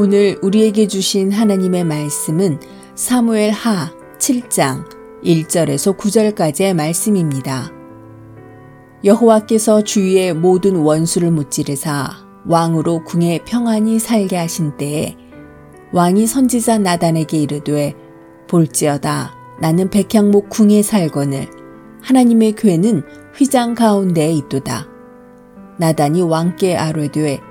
오늘 우리에게 주신 하나님의 말씀은 사무엘 하 7장 1절에서 9절까지의 말씀입니다. 여호와께서 주위의 모든 원수를 무찌르사 왕으로 궁에 평안히 살게 하신 때에 왕이 선지자 나단에게 이르되 볼지어다 나는 백향목 궁에 살거늘 하나님의 괴는 휘장 가운데에 있도다. 나단이 왕께 아뢰되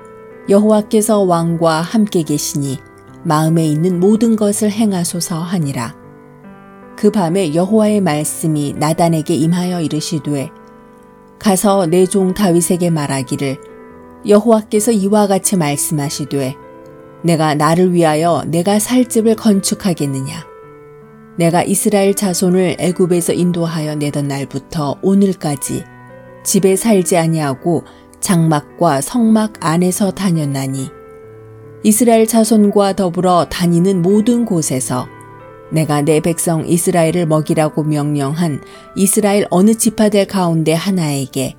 여호와께서 왕과 함께 계시니 마음에 있는 모든 것을 행하소서 하니라. 그 밤에 여호와의 말씀이 나단에게 임하여 이르시되 가서 내 종 다윗에게 말하기를 여호와께서 이와 같이 말씀하시되 내가 나를 위하여 내가 살 집을 건축하겠느냐 내가 이스라엘 자손을 애굽에서 인도하여 내던 날부터 오늘까지 집에 살지 아니하고 장막과 성막 안에서 다녔나니 이스라엘 자손과 더불어 다니는 모든 곳에서 내가 내 백성 이스라엘을 먹이라고 명령한 이스라엘 어느 지파들 가운데 하나에게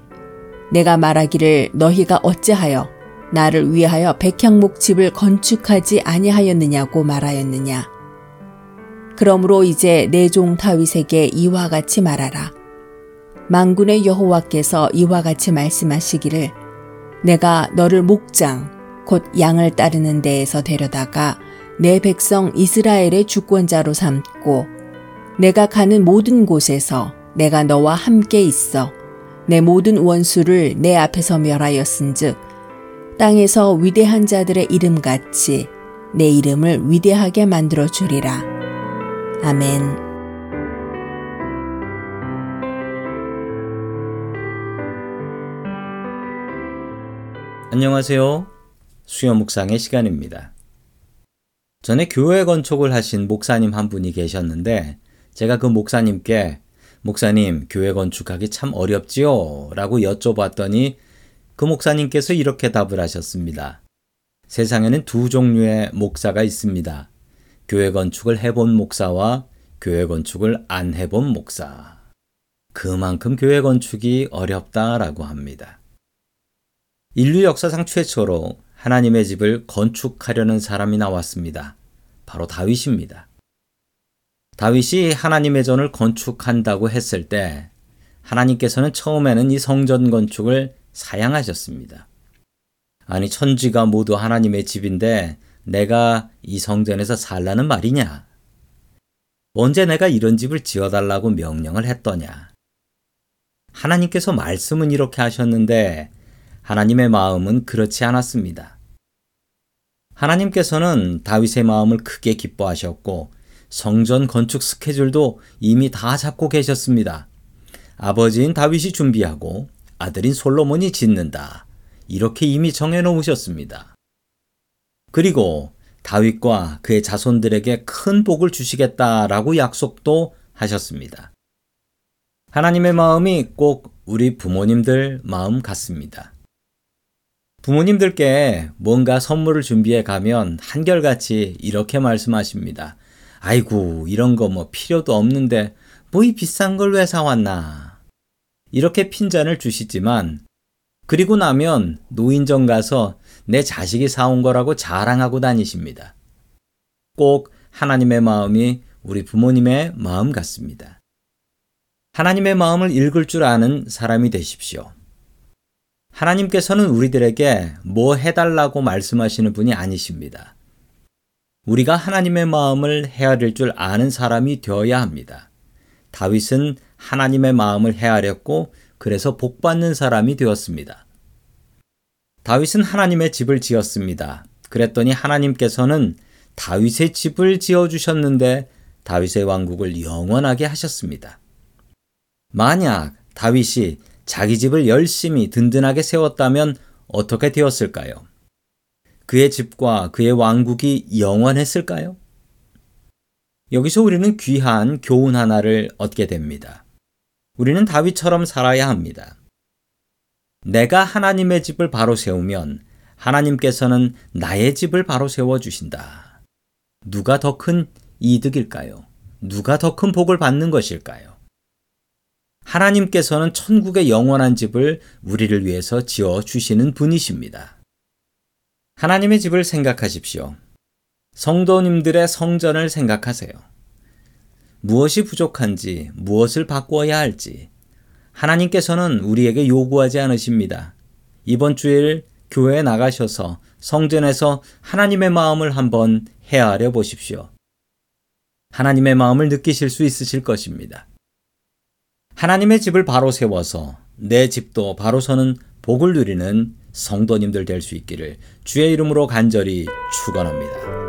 내가 말하기를 너희가 어찌하여 나를 위하여 백향목 집을 건축하지 아니하였느냐고 말하였느냐. 그러므로 이제 내 종 다윗에게 이와 같이 말하라. 망군의 여호와께서 이와 같이 말씀하시기를 내가 너를 목장 곧 양을 따르는 데에서 데려다가 내 백성 이스라엘의 주권자로 삼고 내가 가는 모든 곳에서 내가 너와 함께 있어 내 모든 원수를 내 앞에서 멸하였은즉 땅에서 위대한 자들의 이름같이 내 이름을 위대하게 만들어 주리라. 아멘. 안녕하세요. 수요 묵상의 시간입니다. 전에 교회 건축을 하신 목사님 한 분이 계셨는데 제가 그 목사님께 목사님 교회 건축하기 참 어렵지요? 라고 여쭤봤더니 그 목사님께서 이렇게 답을 하셨습니다. 세상에는 두 종류의 목사가 있습니다. 교회 건축을 해본 목사와 교회 건축을 안 해본 목사. 그만큼 교회 건축이 어렵다라고 합니다. 인류 역사상 최초로 하나님의 집을 건축하려는 사람이 나왔습니다. 바로 다윗입니다. 다윗이 하나님의 전을 건축한다고 했을 때 하나님께서는 처음에는 이 성전 건축을 사양하셨습니다. 아니 천지가 모두 하나님의 집인데 내가 이 성전에서 살라는 말이냐? 언제 내가 이런 집을 지어달라고 명령을 했더냐? 하나님께서 말씀은 이렇게 하셨는데 하나님의 마음은 그렇지 않았습니다. 하나님께서는 다윗의 마음을 크게 기뻐하셨고 성전 건축 스케줄도 이미 다 잡고 계셨습니다. 아버지인 다윗이 준비하고 아들인 솔로몬이 짓는다. 이렇게 이미 정해 놓으셨습니다. 그리고 다윗과 그의 자손들에게 큰 복을 주시겠다라고 약속도 하셨습니다. 하나님의 마음이 꼭 우리 부모님들 마음 같습니다. 부모님들께 뭔가 선물을 준비해 가면 한결같이 이렇게 말씀하십니다. 아이고, 이런 거 뭐 필요도 없는데 뭐 이 비싼 걸 왜 사왔나. 이렇게 핀잔을 주시지만 그리고 나면 노인정 가서 내 자식이 사온 거라고 자랑하고 다니십니다. 꼭 하나님의 마음이 우리 부모님의 마음 같습니다. 하나님의 마음을 읽을 줄 아는 사람이 되십시오. 하나님께서는 우리들에게 뭐 해달라고 말씀하시는 분이 아니십니다. 우리가 하나님의 마음을 헤아릴 줄 아는 사람이 되어야 합니다. 다윗은 하나님의 마음을 헤아렸고 그래서 복받는 사람이 되었습니다. 다윗은 하나님의 집을 지었습니다. 그랬더니 하나님께서는 다윗의 집을 지어주셨는데 다윗의 왕국을 영원하게 하셨습니다. 만약 다윗이 자기 집을 열심히 든든하게 세웠다면 어떻게 되었을까요? 그의 집과 그의 왕국이 영원했을까요? 여기서 우리는 귀한 교훈 하나를 얻게 됩니다. 우리는 다윗처럼 살아야 합니다. 내가 하나님의 집을 바로 세우면 하나님께서는 나의 집을 바로 세워주신다. 누가 더 큰 이득일까요? 누가 더 큰 복을 받는 것일까요? 하나님께서는 천국의 영원한 집을 우리를 위해서 지어 주시는 분이십니다. 하나님의 집을 생각하십시오. 성도님들의 성전을 생각하세요. 무엇이 부족한지, 무엇을 바꾸어야 할지, 하나님께서는 우리에게 요구하지 않으십니다. 이번 주일 교회에 나가셔서 성전에서 하나님의 마음을 한번 헤아려 보십시오. 하나님의 마음을 느끼실 수 있으실 것입니다. 하나님의 집을 바로 세워서 내 집도 바로 서는 복을 누리는 성도님들 될 수 있기를 주의 이름으로 간절히 축원합니다.